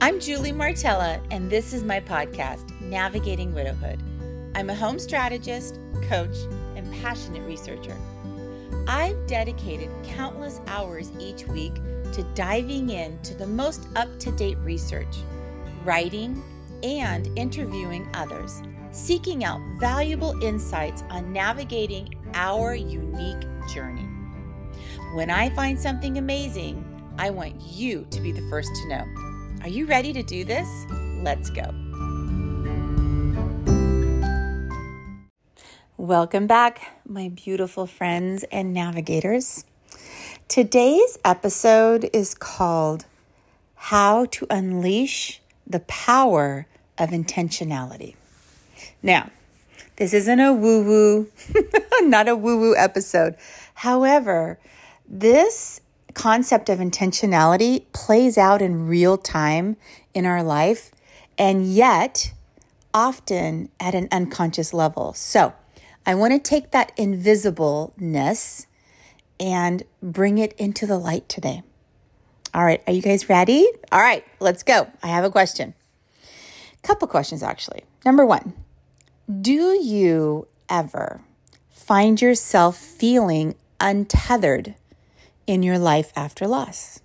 I'm Julie Martella, and this is my podcast, Navigating Widowhood. I'm a home strategist, coach, and passionate researcher. I've dedicated countless hours each week to diving into the most up to date research, writing, and interviewing others, seeking out valuable insights on navigating our unique journey. When I find something amazing, I want you to be the first to know. Are you ready to do this? Let's go. Welcome back, my beautiful friends and navigators. Today's episode is called How to Unleash the Power of Intentionality. Now, this isn't a woo woo, not a woo woo episode. However, this concept of intentionality plays out in real time in our life and yet often at an unconscious level. So, I want to take that invisibleness and bring it into the light today. All right, are you guys ready? All right, let's go. I have a question. Couple questions actually. Number 1. Do you ever find yourself feeling untethered in your life after loss?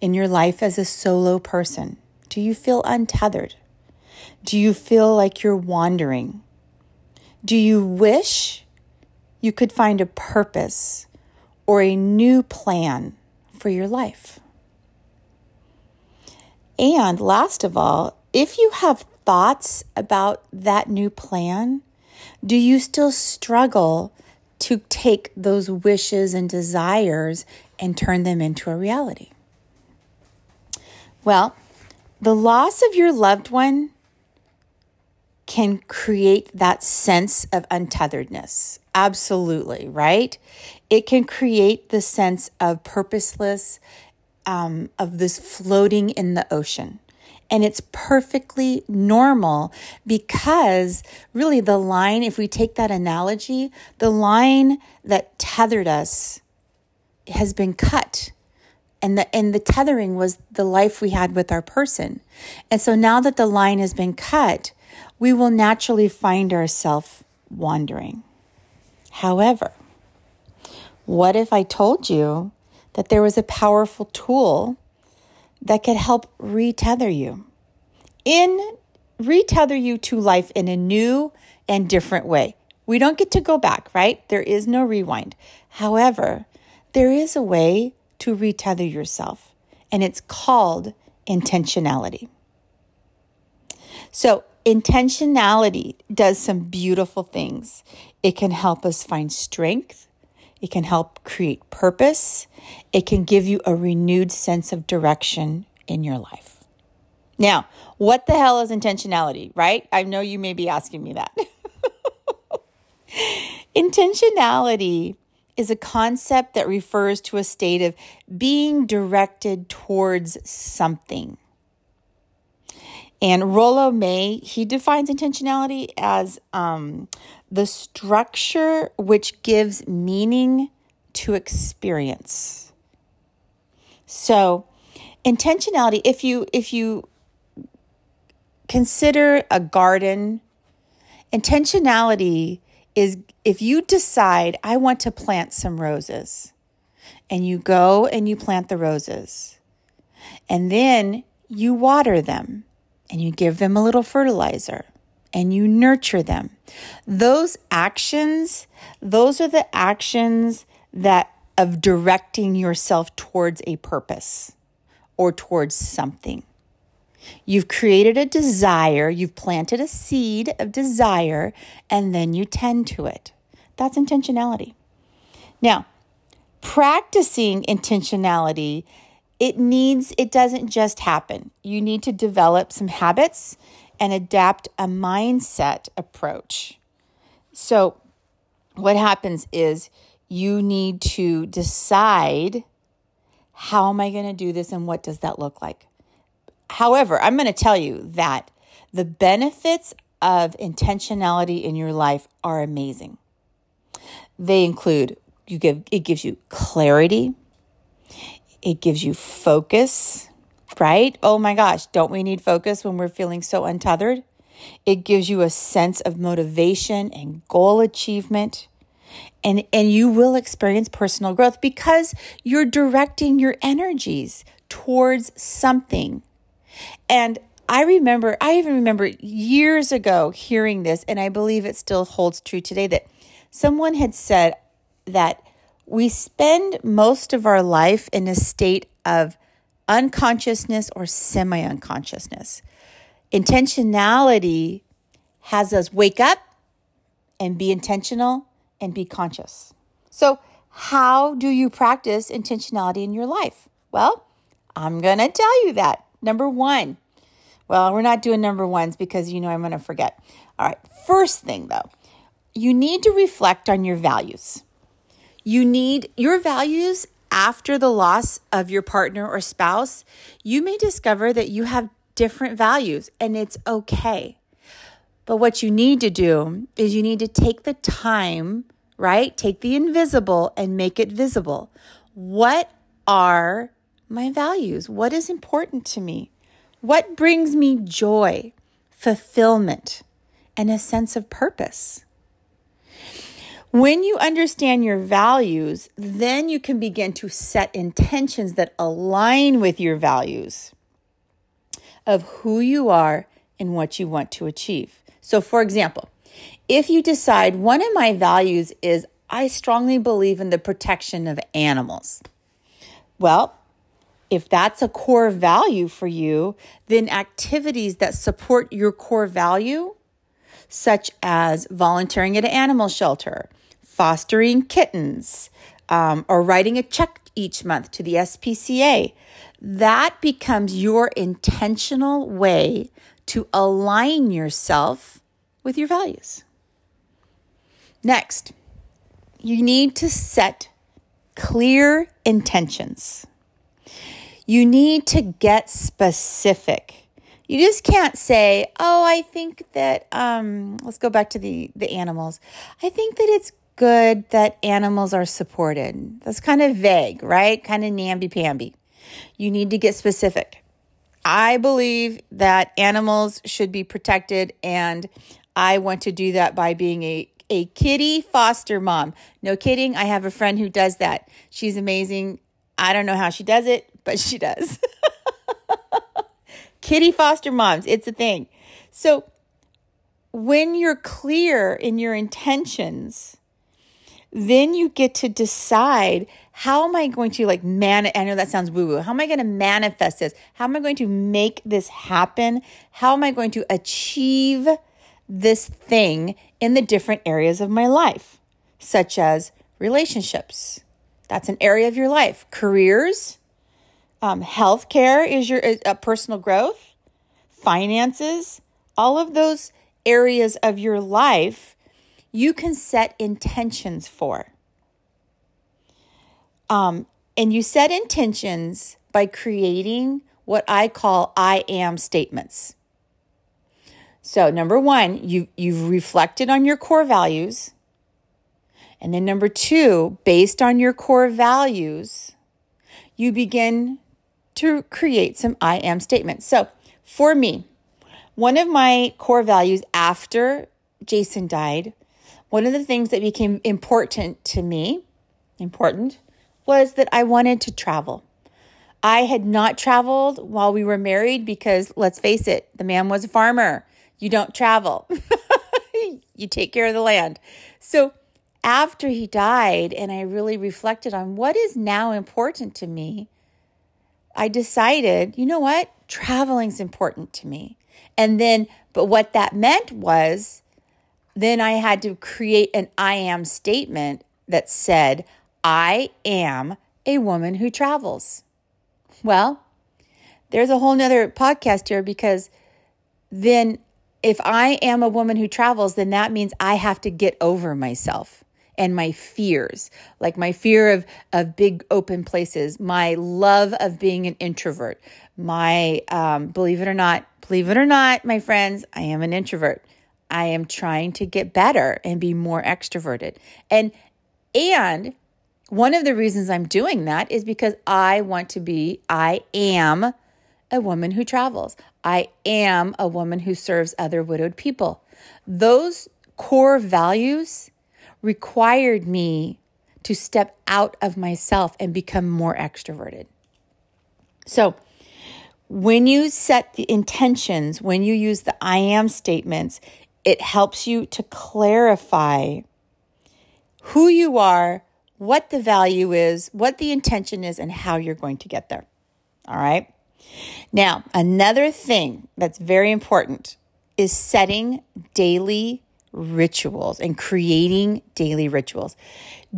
In your life as a solo person? Do you feel untethered? Do you feel like you're wandering? Do you wish you could find a purpose or a new plan for your life? And last of all, if you have thoughts about that new plan, do you still struggle to take those wishes and desires and turn them into a reality? Well, the loss of your loved one can create that sense of untetheredness. Absolutely, right? It can create the sense of purposeless, um, of this floating in the ocean. And it's perfectly normal because really the line, if we take that analogy, the line that tethered us has been cut. And the, and the tethering was the life we had with our person. And so now that the line has been cut, we will naturally find ourselves wandering. However, what if I told you that there was a powerful tool that could help retether you? In retether you to life in a new and different way. We don't get to go back, right? There is no rewind. However, there is a way to retether yourself, and it's called intentionality. So, intentionality does some beautiful things. It can help us find strength. It can help create purpose. It can give you a renewed sense of direction in your life. Now, what the hell is intentionality, right? I know you may be asking me that. intentionality is a concept that refers to a state of being directed towards something. And Rollo May, he defines intentionality as um, the structure which gives meaning to experience. So, intentionality, if you if you consider a garden, intentionality is if you decide I want to plant some roses and you go and you plant the roses and then you water them and you give them a little fertilizer and you nurture them. Those actions, those are the actions that of directing yourself towards a purpose or towards something. You've created a desire, you've planted a seed of desire, and then you tend to it. That's intentionality. Now, practicing intentionality it needs, it doesn't just happen. You need to develop some habits and adapt a mindset approach. So, what happens is you need to decide how am I going to do this and what does that look like? However, I'm going to tell you that the benefits of intentionality in your life are amazing. They include you give it gives you clarity, it gives you focus. right? Oh my gosh, don't we need focus when we're feeling so untethered? It gives you a sense of motivation and goal achievement. And, and you will experience personal growth because you're directing your energies towards something. And I remember, I even remember years ago hearing this, and I believe it still holds true today that someone had said that we spend most of our life in a state of unconsciousness or semi unconsciousness. Intentionality has us wake up and be intentional and be conscious. So, how do you practice intentionality in your life? Well, I'm going to tell you that. Number one, well, we're not doing number ones because you know I'm going to forget. All right, first thing though, you need to reflect on your values. You need your values after the loss of your partner or spouse. You may discover that you have different values and it's okay. But what you need to do is you need to take the time, right? Take the invisible and make it visible. What are my values? What is important to me? What brings me joy, fulfillment, and a sense of purpose? When you understand your values, then you can begin to set intentions that align with your values of who you are and what you want to achieve. So, for example, if you decide one of my values is I strongly believe in the protection of animals, well, if that's a core value for you, then activities that support your core value, such as volunteering at an animal shelter, fostering kittens, um, or writing a check each month to the SPCA, that becomes your intentional way to align yourself with your values. Next, you need to set clear intentions. You need to get specific. You just can't say, "Oh, I think that um let's go back to the the animals. I think that it's good that animals are supported." That's kind of vague, right? Kind of namby-pamby. You need to get specific. I believe that animals should be protected and I want to do that by being a a kitty foster mom. No kidding, I have a friend who does that. She's amazing. I don't know how she does it, but she does. Kitty foster moms, it's a thing. So when you're clear in your intentions, then you get to decide how am I going to like man I know that sounds woo woo. How am I going to manifest this? How am I going to make this happen? How am I going to achieve this thing in the different areas of my life, such as relationships, that's an area of your life. Careers, um, healthcare is your uh, personal growth, finances, all of those areas of your life you can set intentions for. Um, and you set intentions by creating what I call I am statements. So, number one, you, you've reflected on your core values. And then, number two, based on your core values, you begin to create some I am statements. So, for me, one of my core values after Jason died, one of the things that became important to me, important, was that I wanted to travel. I had not traveled while we were married because let's face it, the man was a farmer. You don't travel. you take care of the land. So after he died and I really reflected on what is now important to me, I decided, you know what? Traveling's important to me. And then, but what that meant was then I had to create an I am statement that said, I am a woman who travels. Well, there's a whole nother podcast here because then if I am a woman who travels, then that means I have to get over myself and my fears, like my fear of, of big open places, my love of being an introvert, my, um, believe it or not, believe it or not, my friends, I am an introvert. I am trying to get better and be more extroverted. And, and one of the reasons I'm doing that is because I want to be, I am a woman who travels. I am a woman who serves other widowed people. Those core values required me to step out of myself and become more extroverted. So, when you set the intentions, when you use the I am statements, it helps you to clarify who you are, what the value is, what the intention is, and how you're going to get there. All right. Now, another thing that's very important is setting daily rituals and creating daily rituals.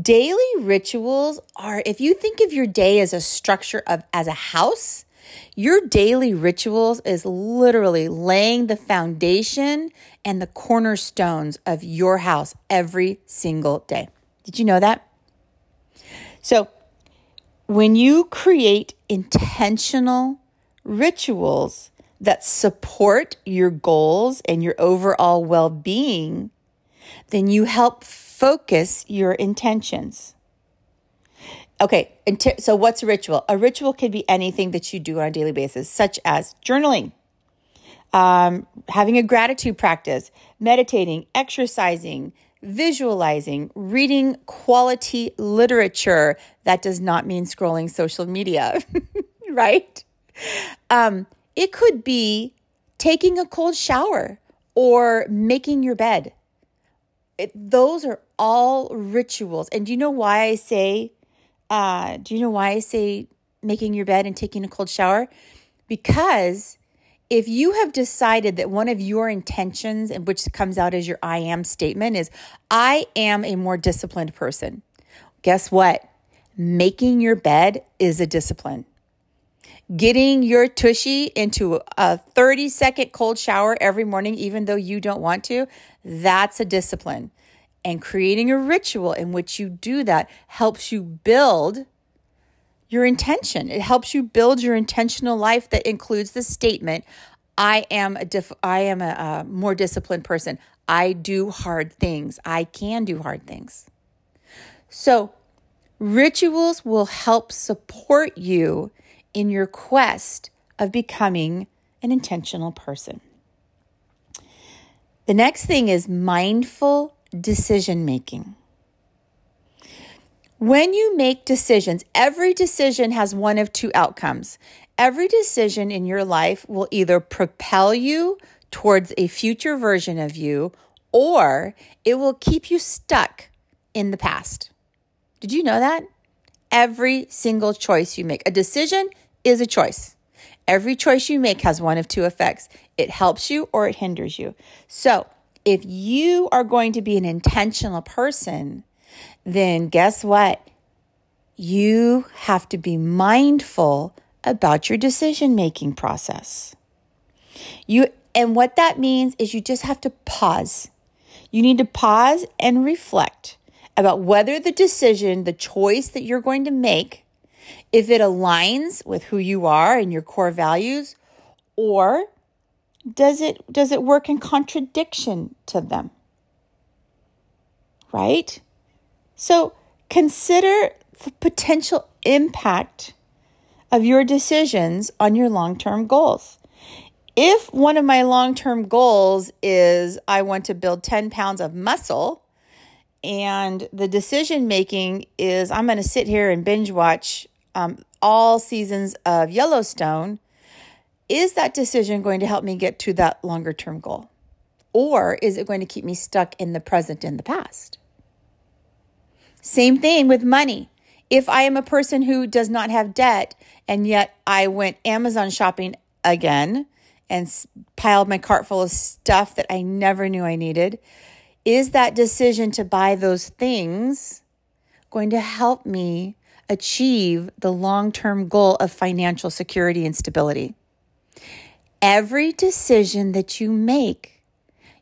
Daily rituals are if you think of your day as a structure of as a house, your daily rituals is literally laying the foundation and the cornerstones of your house every single day. Did you know that? So, when you create intentional rituals that support your goals and your overall well being, then you help focus your intentions. Okay, so what's a ritual? A ritual could be anything that you do on a daily basis, such as journaling, um, having a gratitude practice, meditating, exercising, visualizing, reading quality literature. That does not mean scrolling social media, right? Um, it could be taking a cold shower or making your bed. It, those are all rituals. And do you know why I say uh, do you know why I say making your bed and taking a cold shower? Because if you have decided that one of your intentions, and which comes out as your I am statement, is I am a more disciplined person, guess what? Making your bed is a discipline. Getting your tushy into a 30 second cold shower every morning, even though you don't want to, that's a discipline. And creating a ritual in which you do that helps you build your intention. It helps you build your intentional life that includes the statement, I am a diff- I am a, a more disciplined person. I do hard things. I can do hard things. So, rituals will help support you in your quest of becoming an intentional person. The next thing is mindful decision making. When you make decisions, every decision has one of two outcomes. Every decision in your life will either propel you towards a future version of you or it will keep you stuck in the past. Did you know that? Every single choice you make, a decision is a choice. Every choice you make has one of two effects it helps you or it hinders you. So, if you are going to be an intentional person, then guess what? You have to be mindful about your decision making process. You and what that means is you just have to pause. You need to pause and reflect about whether the decision, the choice that you're going to make, if it aligns with who you are and your core values or does it does it work in contradiction to them? Right? So consider the potential impact of your decisions on your long-term goals. If one of my long-term goals is i want to build 10 pounds of muscle and the decision making is i'm going to sit here and binge watch um, all seasons of yellowstone is that decision going to help me get to that longer term goal? Or is it going to keep me stuck in the present and the past? Same thing with money. If I am a person who does not have debt and yet I went Amazon shopping again and piled my cart full of stuff that I never knew I needed, is that decision to buy those things going to help me achieve the long term goal of financial security and stability? Every decision that you make,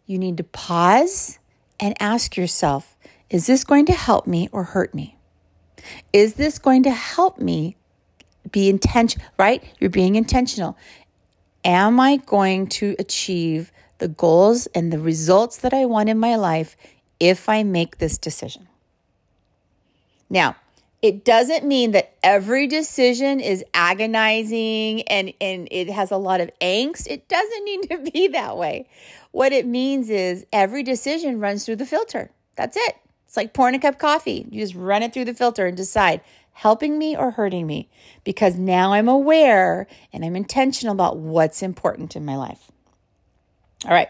you need to pause and ask yourself is this going to help me or hurt me? Is this going to help me be intentional, right? You're being intentional. Am I going to achieve the goals and the results that I want in my life if I make this decision? Now, It doesn't mean that every decision is agonizing and, and it has a lot of angst. It doesn't need to be that way. What it means is every decision runs through the filter. That's it. It's like pouring a cup of coffee. You just run it through the filter and decide helping me or hurting me because now I'm aware and I'm intentional about what's important in my life. All right.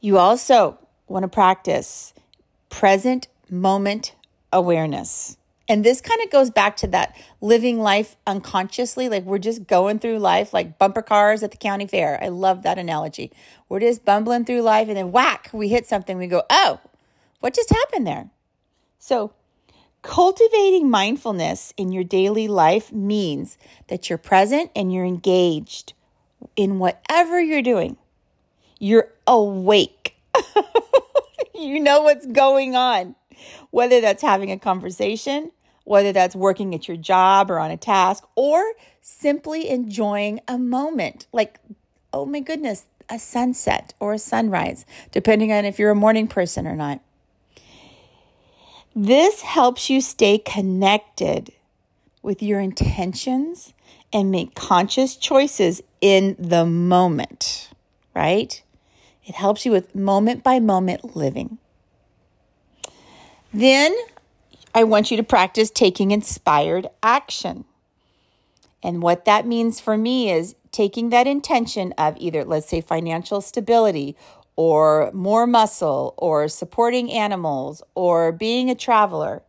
You also want to practice present moment awareness. And this kind of goes back to that living life unconsciously. Like we're just going through life like bumper cars at the county fair. I love that analogy. We're just bumbling through life and then whack, we hit something. We go, oh, what just happened there? So, cultivating mindfulness in your daily life means that you're present and you're engaged in whatever you're doing. You're awake. you know what's going on whether that's having a conversation, whether that's working at your job or on a task, or simply enjoying a moment like, oh my goodness, a sunset or a sunrise, depending on if you're a morning person or not. This helps you stay connected with your intentions and make conscious choices in the moment, right? It helps you with moment by moment living. Then I want you to practice taking inspired action. And what that means for me is taking that intention of either, let's say, financial stability or more muscle or supporting animals or being a traveler.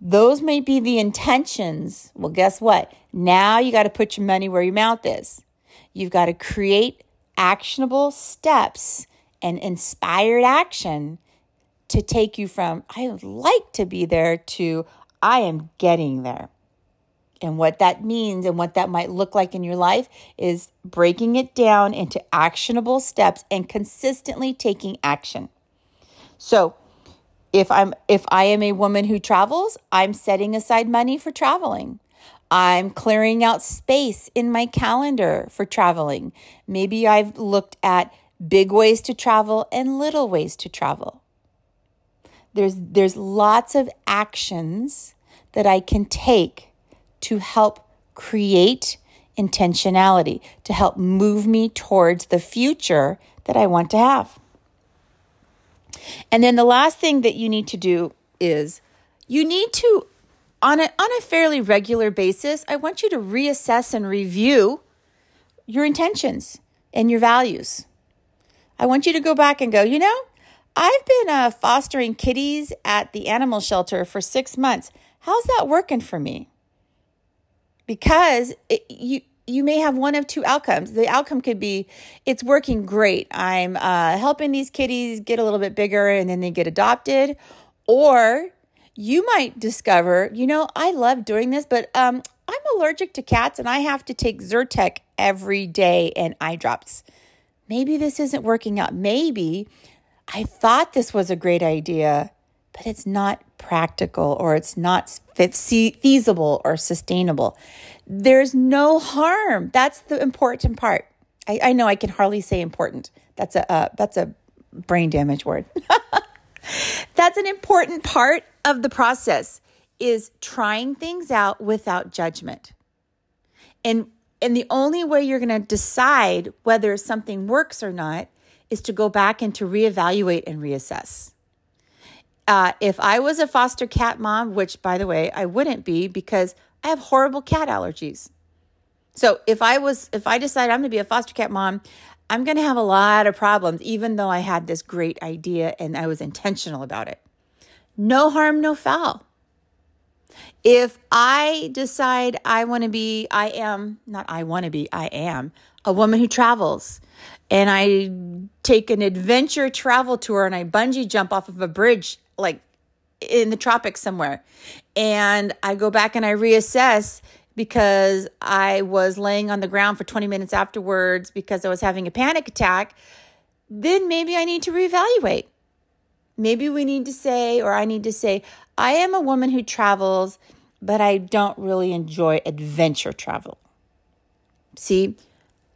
Those may be the intentions. Well, guess what? Now you got to put your money where your mouth is. You've got to create actionable steps and inspired action to take you from, I would like to be there, to, I am getting there. And what that means and what that might look like in your life is breaking it down into actionable steps and consistently taking action. So, if I'm if I am a woman who travels, I'm setting aside money for traveling. I'm clearing out space in my calendar for traveling. Maybe I've looked at big ways to travel and little ways to travel. There's, there's lots of actions that I can take to help create intentionality, to help move me towards the future that I want to have. And then the last thing that you need to do is you need to, on a, on a fairly regular basis, I want you to reassess and review your intentions and your values. I want you to go back and go, you know, I've been uh, fostering kitties at the animal shelter for six months. How's that working for me? Because it, you you may have one of two outcomes. The outcome could be it's working great. I'm uh, helping these kitties get a little bit bigger and then they get adopted, or you might discover, you know, I love doing this, but um, I'm allergic to cats and I have to take Zyrtec every day and eye drops. Maybe this isn't working out. Maybe I thought this was a great idea, but it's not practical or it's not feasible or sustainable. There's no harm. That's the important part. I, I know I can hardly say important. That's a uh, that's a brain damage word. that's an important part of the process is trying things out without judgment. And and the only way you're going to decide whether something works or not is to go back and to reevaluate and reassess. Uh, if I was a foster cat mom, which by the way, I wouldn't be because I have horrible cat allergies. So if I was, if I decided I'm going to be a foster cat mom, I'm going to have a lot of problems, even though I had this great idea and I was intentional about it. No harm, no foul. If I decide I want to be, I am, not I want to be, I am a woman who travels and I take an adventure travel tour and I bungee jump off of a bridge like in the tropics somewhere. And I go back and I reassess because I was laying on the ground for 20 minutes afterwards because I was having a panic attack. Then maybe I need to reevaluate. Maybe we need to say, or I need to say, I am a woman who travels, but I don't really enjoy adventure travel. See,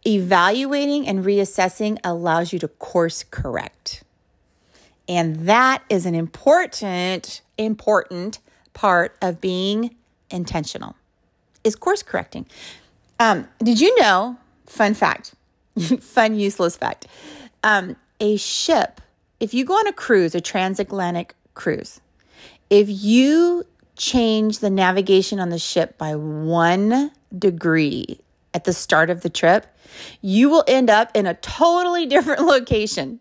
Evaluating and reassessing allows you to course correct. And that is an important, important part of being intentional is course correcting. Um, did you know? Fun fact, fun, useless fact. Um, a ship, if you go on a cruise, a transatlantic cruise, if you change the navigation on the ship by one degree at the start of the trip, you will end up in a totally different location.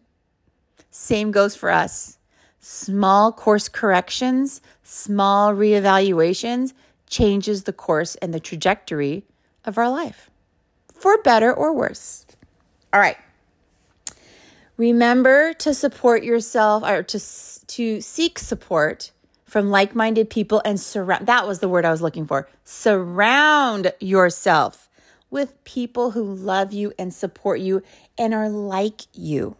Same goes for us. Small course corrections, small reevaluations changes the course and the trajectory of our life for better or worse. All right. Remember to support yourself or to, to seek support from like minded people and surround. That was the word I was looking for. Surround yourself with people who love you and support you and are like you.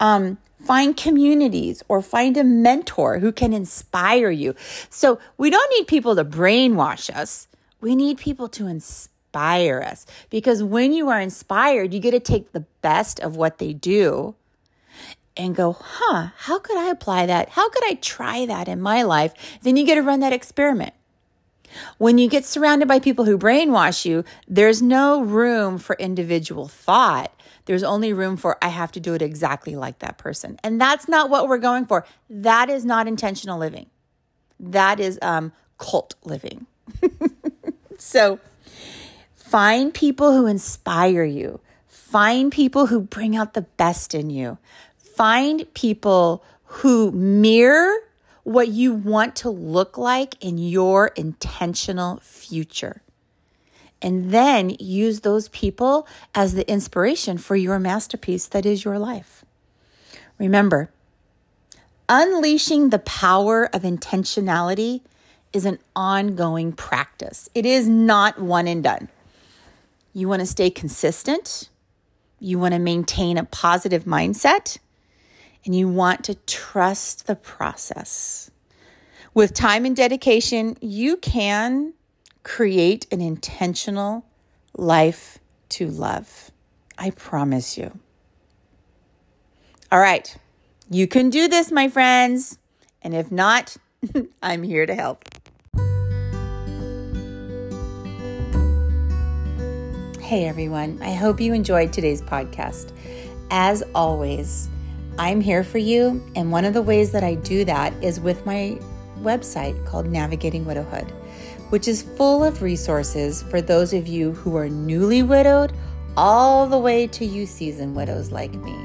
Um, find communities or find a mentor who can inspire you. So we don't need people to brainwash us. We need people to inspire us because when you are inspired, you get to take the best of what they do and go, huh, how could I apply that? How could I try that in my life? Then you get to run that experiment. When you get surrounded by people who brainwash you, there's no room for individual thought. There's only room for, I have to do it exactly like that person. And that's not what we're going for. That is not intentional living. That is um, cult living. so find people who inspire you, find people who bring out the best in you, find people who mirror what you want to look like in your intentional future. And then use those people as the inspiration for your masterpiece that is your life. Remember, unleashing the power of intentionality is an ongoing practice. It is not one and done. You want to stay consistent, you want to maintain a positive mindset, and you want to trust the process. With time and dedication, you can create an intentional life to love. I promise you. All right, you can do this, my friends. And if not, I'm here to help. Hey everyone, I hope you enjoyed today's podcast. As always, I'm here for you, and one of the ways that I do that is with my website called Navigating Widowhood, which is full of resources for those of you who are newly widowed all the way to you seasoned widows like me.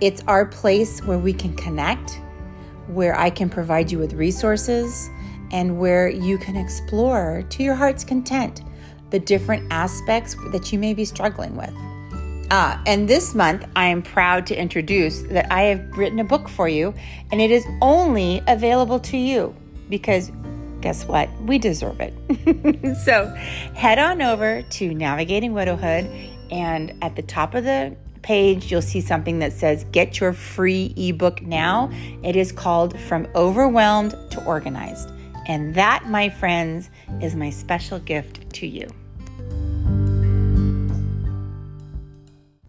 It's our place where we can connect, where I can provide you with resources, and where you can explore to your heart's content the different aspects that you may be struggling with. Ah, and this month I am proud to introduce that I have written a book for you, and it is only available to you because guess what? We deserve it. so head on over to Navigating Widowhood, and at the top of the page, you'll see something that says Get Your Free ebook now. It is called From Overwhelmed to Organized. And that, my friends, is my special gift to you.